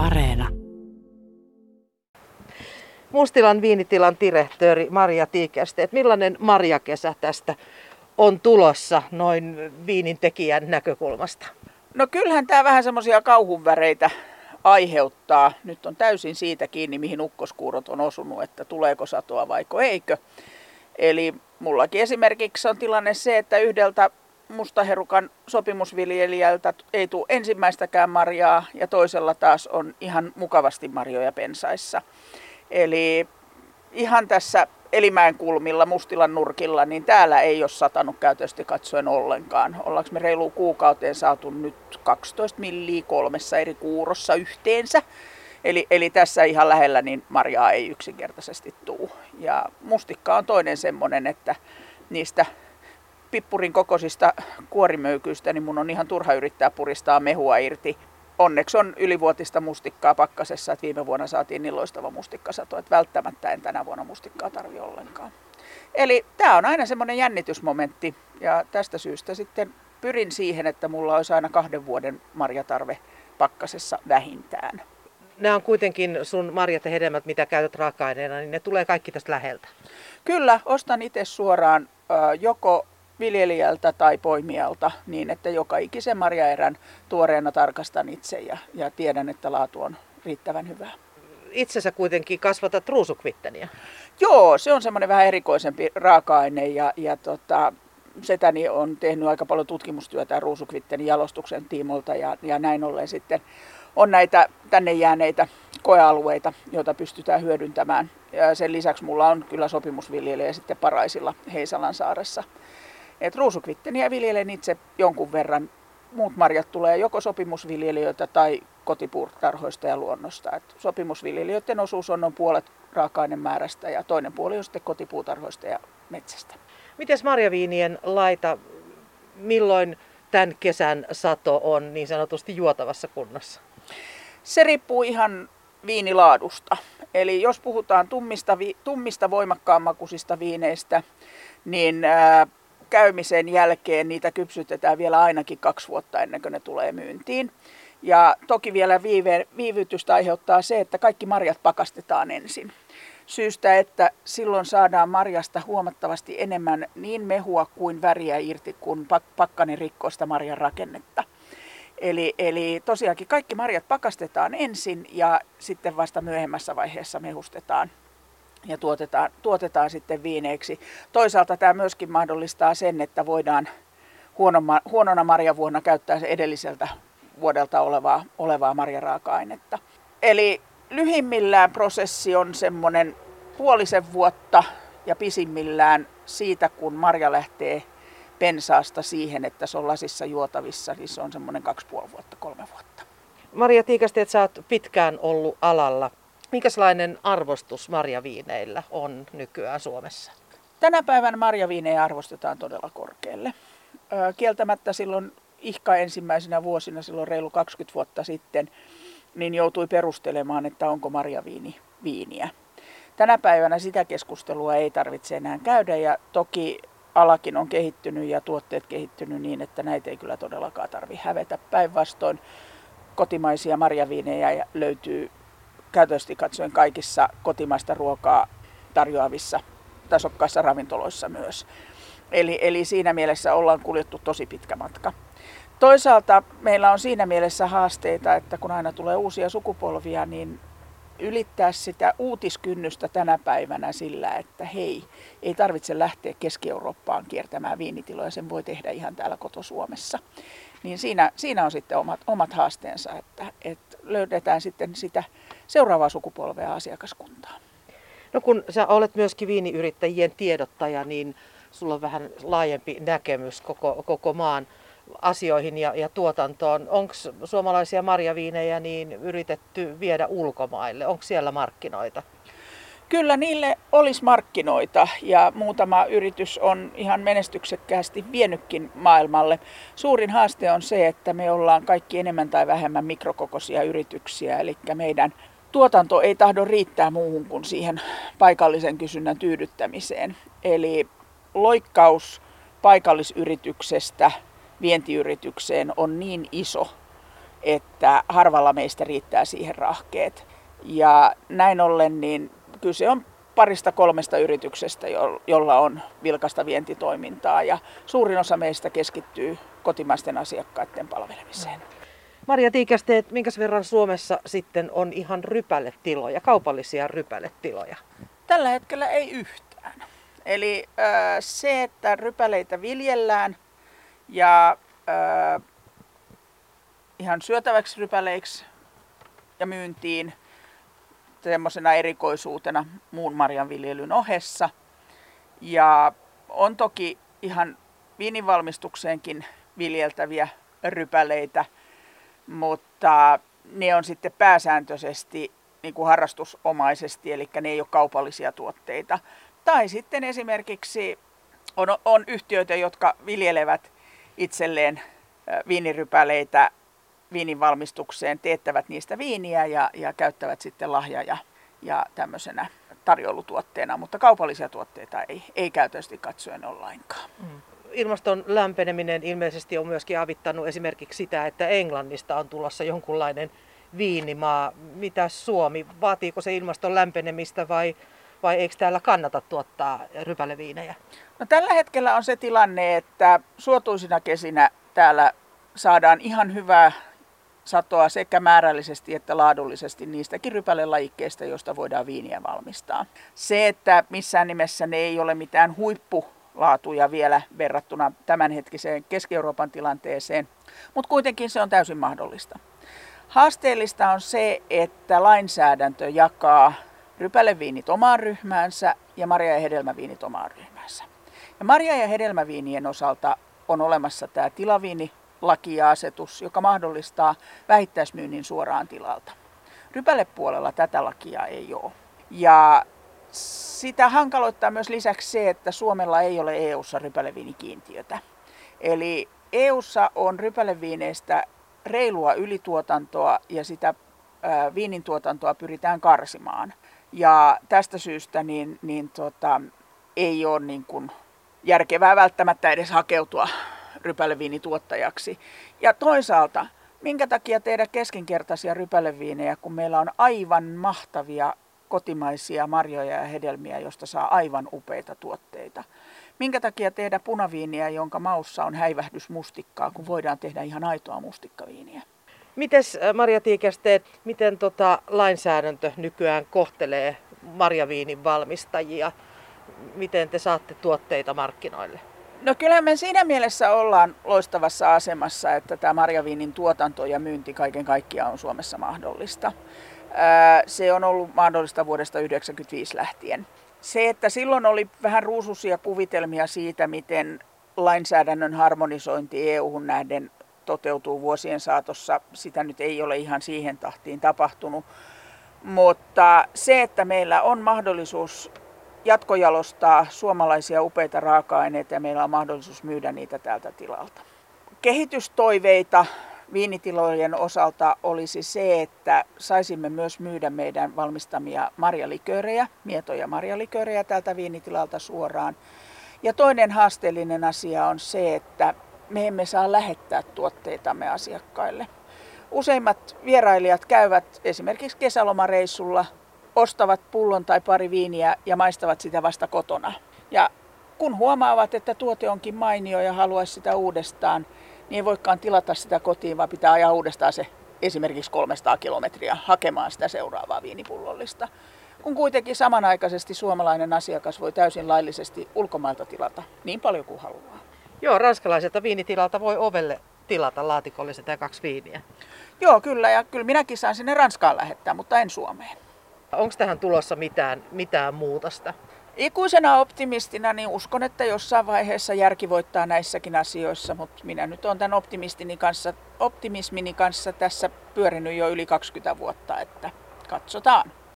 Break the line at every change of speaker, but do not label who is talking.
Areena.
Mustilan viinitilan direktööri Maria Tiikästeet. Millainen marjakesä tästä on tulossa noin viinin tekijän näkökulmasta?
No kyllähän tämä vähän semmoisia kauhunväreitä aiheuttaa. Nyt on täysin siitä kiinni, mihin ukkoskuurot on osunut, että tuleeko satoa vaiko eikö. Eli mullakin esimerkiksi on tilanne se, että yhdeltä mustaherukan sopimusviljelijältä ei tule ensimmäistäkään marjaa ja toisella taas on ihan mukavasti marjoja pensaissa. Eli ihan tässä Elimäen kulmilla, Mustilan nurkilla, niin täällä ei ole satanut käytösti katsoen ollenkaan. Ollaanko me reilu kuukauteen saatu nyt 12 milliä kolmessa eri kuurossa yhteensä. Eli, eli tässä ihan lähellä niin marjaa ei yksinkertaisesti tuu. Ja mustikka on toinen semmoinen, että niistä pippurin kokoisista kuorimöykyistä, niin mun on ihan turha yrittää puristaa mehua irti. Onneksi on ylivuotista mustikkaa pakkasessa, että viime vuonna saatiin niin loistava mustikkasato, että välttämättä en tänä vuonna mustikkaa tarvi ollenkaan. Eli tämä on aina semmoinen jännitysmomentti ja tästä syystä sitten pyrin siihen, että mulla olisi aina kahden vuoden marjatarve pakkasessa vähintään.
Nämä on kuitenkin sun marjat ja hedelmät, mitä käytät raaka-aineena, niin ne tulee kaikki tästä läheltä.
Kyllä, ostan itse suoraan joko viljelijältä tai poimijalta niin, että joka ikisen marjaerän tuoreena tarkastan itse ja, ja tiedän, että laatu on riittävän hyvää.
Itsensä kuitenkin kasvatat ruusukvitteniä.
Joo, se on semmoinen vähän erikoisempi raaka-aine ja, ja tota, setäni on tehnyt aika paljon tutkimustyötä ruusukvittenin jalostuksen tiimolta ja, ja näin ollen sitten on näitä tänne jääneitä koealueita, joita pystytään hyödyntämään. Ja sen lisäksi mulla on kyllä sopimusviljelijä sitten Paraisilla Heisalan saaressa. Et ruusukvitteniä viljelen itse jonkun verran. Muut marjat tulee joko sopimusviljelijöitä tai kotipuurtarhoista ja luonnosta. Et sopimusviljelijöiden osuus on noin puolet raaka-ainemäärästä ja toinen puoli on sitten kotipuutarhoista ja metsästä.
Miten marjaviinien laita, milloin tämän kesän sato on niin sanotusti juotavassa kunnossa?
Se riippuu ihan viinilaadusta. Eli jos puhutaan tummista, tummista voimakkaammakuisista viineistä, niin käymisen jälkeen niitä kypsytetään vielä ainakin kaksi vuotta ennen kuin ne tulee myyntiin. Ja toki vielä viive, viivytystä aiheuttaa se, että kaikki marjat pakastetaan ensin. Syystä, että silloin saadaan marjasta huomattavasti enemmän niin mehua kuin väriä irti, kun pakkani rikkoo sitä marjan rakennetta. Eli, eli tosiaankin kaikki marjat pakastetaan ensin ja sitten vasta myöhemmässä vaiheessa mehustetaan ja tuotetaan, tuotetaan sitten viineiksi. Toisaalta tämä myöskin mahdollistaa sen, että voidaan huonoma, huonona marjavuonna käyttää se edelliseltä vuodelta olevaa, olevaa marjaraaka-ainetta. Eli lyhimmillään prosessi on semmoinen puolisen vuotta ja pisimmillään siitä, kun marja lähtee pensaasta siihen, että se on lasissa juotavissa, niin se on semmoinen kaksi puoli vuotta, kolme vuotta.
Maria Tiikasti, että sä oot pitkään ollut alalla. Minkälainen arvostus marjaviineillä on nykyään Suomessa?
Tänä päivänä marjaviinejä arvostetaan todella korkealle. Kieltämättä silloin ihka ensimmäisenä vuosina, silloin reilu 20 vuotta sitten, niin joutui perustelemaan, että onko marjaviini viiniä. Tänä päivänä sitä keskustelua ei tarvitse enää käydä ja toki alakin on kehittynyt ja tuotteet kehittynyt niin, että näitä ei kyllä todellakaan tarvi hävetä. Päinvastoin kotimaisia marjaviinejä löytyy käytöllisesti katsoen kaikissa kotimaista ruokaa tarjoavissa tasokkaissa ravintoloissa myös. Eli, eli siinä mielessä ollaan kuljettu tosi pitkä matka. Toisaalta meillä on siinä mielessä haasteita, että kun aina tulee uusia sukupolvia, niin ylittää sitä uutiskynnystä tänä päivänä sillä, että hei, ei tarvitse lähteä Keski-Eurooppaan kiertämään viinitiloja, sen voi tehdä ihan täällä koto-Suomessa. Niin siinä, siinä on sitten omat, omat haasteensa, että, että löydetään sitten sitä seuraavaa sukupolvea asiakaskuntaa.
No kun sä olet myöskin viiniyrittäjien tiedottaja, niin sulla on vähän laajempi näkemys koko, koko maan asioihin ja, ja tuotantoon. Onko suomalaisia marjaviinejä niin yritetty viedä ulkomaille? Onko siellä markkinoita?
Kyllä niille olisi markkinoita ja muutama yritys on ihan menestyksekkäästi vienytkin maailmalle. Suurin haaste on se, että me ollaan kaikki enemmän tai vähemmän mikrokokoisia yrityksiä, eli meidän tuotanto ei tahdo riittää muuhun kuin siihen paikallisen kysynnän tyydyttämiseen. Eli loikkaus paikallisyrityksestä vientiyritykseen on niin iso, että harvalla meistä riittää siihen rahkeet. Ja näin ollen niin kyse on parista kolmesta yrityksestä, jolla on vilkasta vientitoimintaa ja suurin osa meistä keskittyy kotimaisten asiakkaiden palvelemiseen.
Maria Tiikästeet, minkä verran Suomessa sitten on ihan rypäletiloja, kaupallisia rypäletiloja?
Tällä hetkellä ei yhtään. Eli äh, se, että rypäleitä viljellään ja äh, ihan syötäväksi rypäleiksi ja myyntiin semmoisena erikoisuutena muun marjanviljelyn ohessa. Ja on toki ihan viininvalmistukseenkin viljeltäviä rypäleitä, mutta ne on sitten pääsääntöisesti niin kuin harrastusomaisesti, eli ne ei ole kaupallisia tuotteita. Tai sitten esimerkiksi on, on yhtiöitä, jotka viljelevät itselleen viinirypäleitä viinin valmistukseen, teettävät niistä viiniä ja, ja käyttävät sitten lahja- ja, ja tämmöisenä tarjoulutuotteena, mutta kaupallisia tuotteita ei, ei käytösti katsoen ole lainkaan. Mm.
Ilmaston lämpeneminen ilmeisesti on myöskin avittanut esimerkiksi sitä, että Englannista on tulossa jonkunlainen viinimaa. Mitä Suomi, vaatiiko se ilmaston lämpenemistä vai, vai eikö täällä kannata tuottaa rypäleviinejä?
No, tällä hetkellä on se tilanne, että suotuisina kesinä täällä saadaan ihan hyvää satoa sekä määrällisesti että laadullisesti niistäkin rypälelajikkeista, joista voidaan viiniä valmistaa. Se, että missään nimessä ne ei ole mitään huippulaatuja vielä verrattuna tämänhetkiseen Keski-Euroopan tilanteeseen, mutta kuitenkin se on täysin mahdollista. Haasteellista on se, että lainsäädäntö jakaa rypäleviinit omaan ryhmäänsä ja marja- ja hedelmäviinit omaan ryhmäänsä. Ja marja- ja hedelmäviinien osalta on olemassa tämä tilaviini laki ja asetus, joka mahdollistaa vähittäismyynnin suoraan tilalta. Rypälepuolella tätä lakia ei ole. Ja sitä hankaloittaa myös lisäksi se, että Suomella ei ole EU-ssa rypäleviinikiintiötä. Eli EU:ssa on rypäleviineistä reilua ylituotantoa ja sitä viinin tuotantoa pyritään karsimaan. Ja tästä syystä niin, niin tota, ei ole niin kuin järkevää välttämättä edes hakeutua rypäleviinituottajaksi. Ja toisaalta, minkä takia tehdä keskinkertaisia rypäleviinejä, kun meillä on aivan mahtavia kotimaisia marjoja ja hedelmiä, josta saa aivan upeita tuotteita. Minkä takia tehdä punaviiniä, jonka maussa on häivähdysmustikkaa, kun voidaan tehdä ihan aitoa mustikkaviiniä?
Mites Maria Tiikästeet, miten tota lainsäädäntö nykyään kohtelee marjaviinin valmistajia? Miten te saatte tuotteita markkinoille?
No kyllä me siinä mielessä ollaan loistavassa asemassa, että tämä marjaviinin tuotanto ja myynti kaiken kaikkiaan on Suomessa mahdollista. Se on ollut mahdollista vuodesta 1995 lähtien. Se, että silloin oli vähän ruususia kuvitelmia siitä, miten lainsäädännön harmonisointi EU-hun nähden toteutuu vuosien saatossa, sitä nyt ei ole ihan siihen tahtiin tapahtunut. Mutta se, että meillä on mahdollisuus jatkojalostaa suomalaisia upeita raaka-aineita ja meillä on mahdollisuus myydä niitä täältä tilalta. Kehitystoiveita viinitilojen osalta olisi se, että saisimme myös myydä meidän valmistamia marjaliköörejä, mietoja marjaliköörejä täältä viinitilalta suoraan. Ja toinen haasteellinen asia on se, että me emme saa lähettää tuotteitamme asiakkaille. Useimmat vierailijat käyvät esimerkiksi kesälomareissulla ostavat pullon tai pari viiniä ja maistavat sitä vasta kotona. Ja kun huomaavat, että tuote onkin mainio ja haluaisi sitä uudestaan, niin ei voikaan tilata sitä kotiin, vaan pitää ajaa uudestaan se esimerkiksi 300 kilometriä hakemaan sitä seuraavaa viinipullollista. Kun kuitenkin samanaikaisesti suomalainen asiakas voi täysin laillisesti ulkomailta tilata niin paljon kuin haluaa.
Joo, ranskalaiselta viinitilalta voi ovelle tilata laatikolliset ja kaksi viiniä.
Joo, kyllä. Ja kyllä minäkin saan sinne Ranskaan lähettää, mutta en Suomeen.
Onko tähän tulossa mitään, mitään muutosta?
Ikuisena optimistina niin uskon, että jossain vaiheessa järki voittaa näissäkin asioissa, mutta minä nyt olen tämän optimistini kanssa, optimismini kanssa tässä pyörinyt jo yli 20 vuotta, että katsotaan.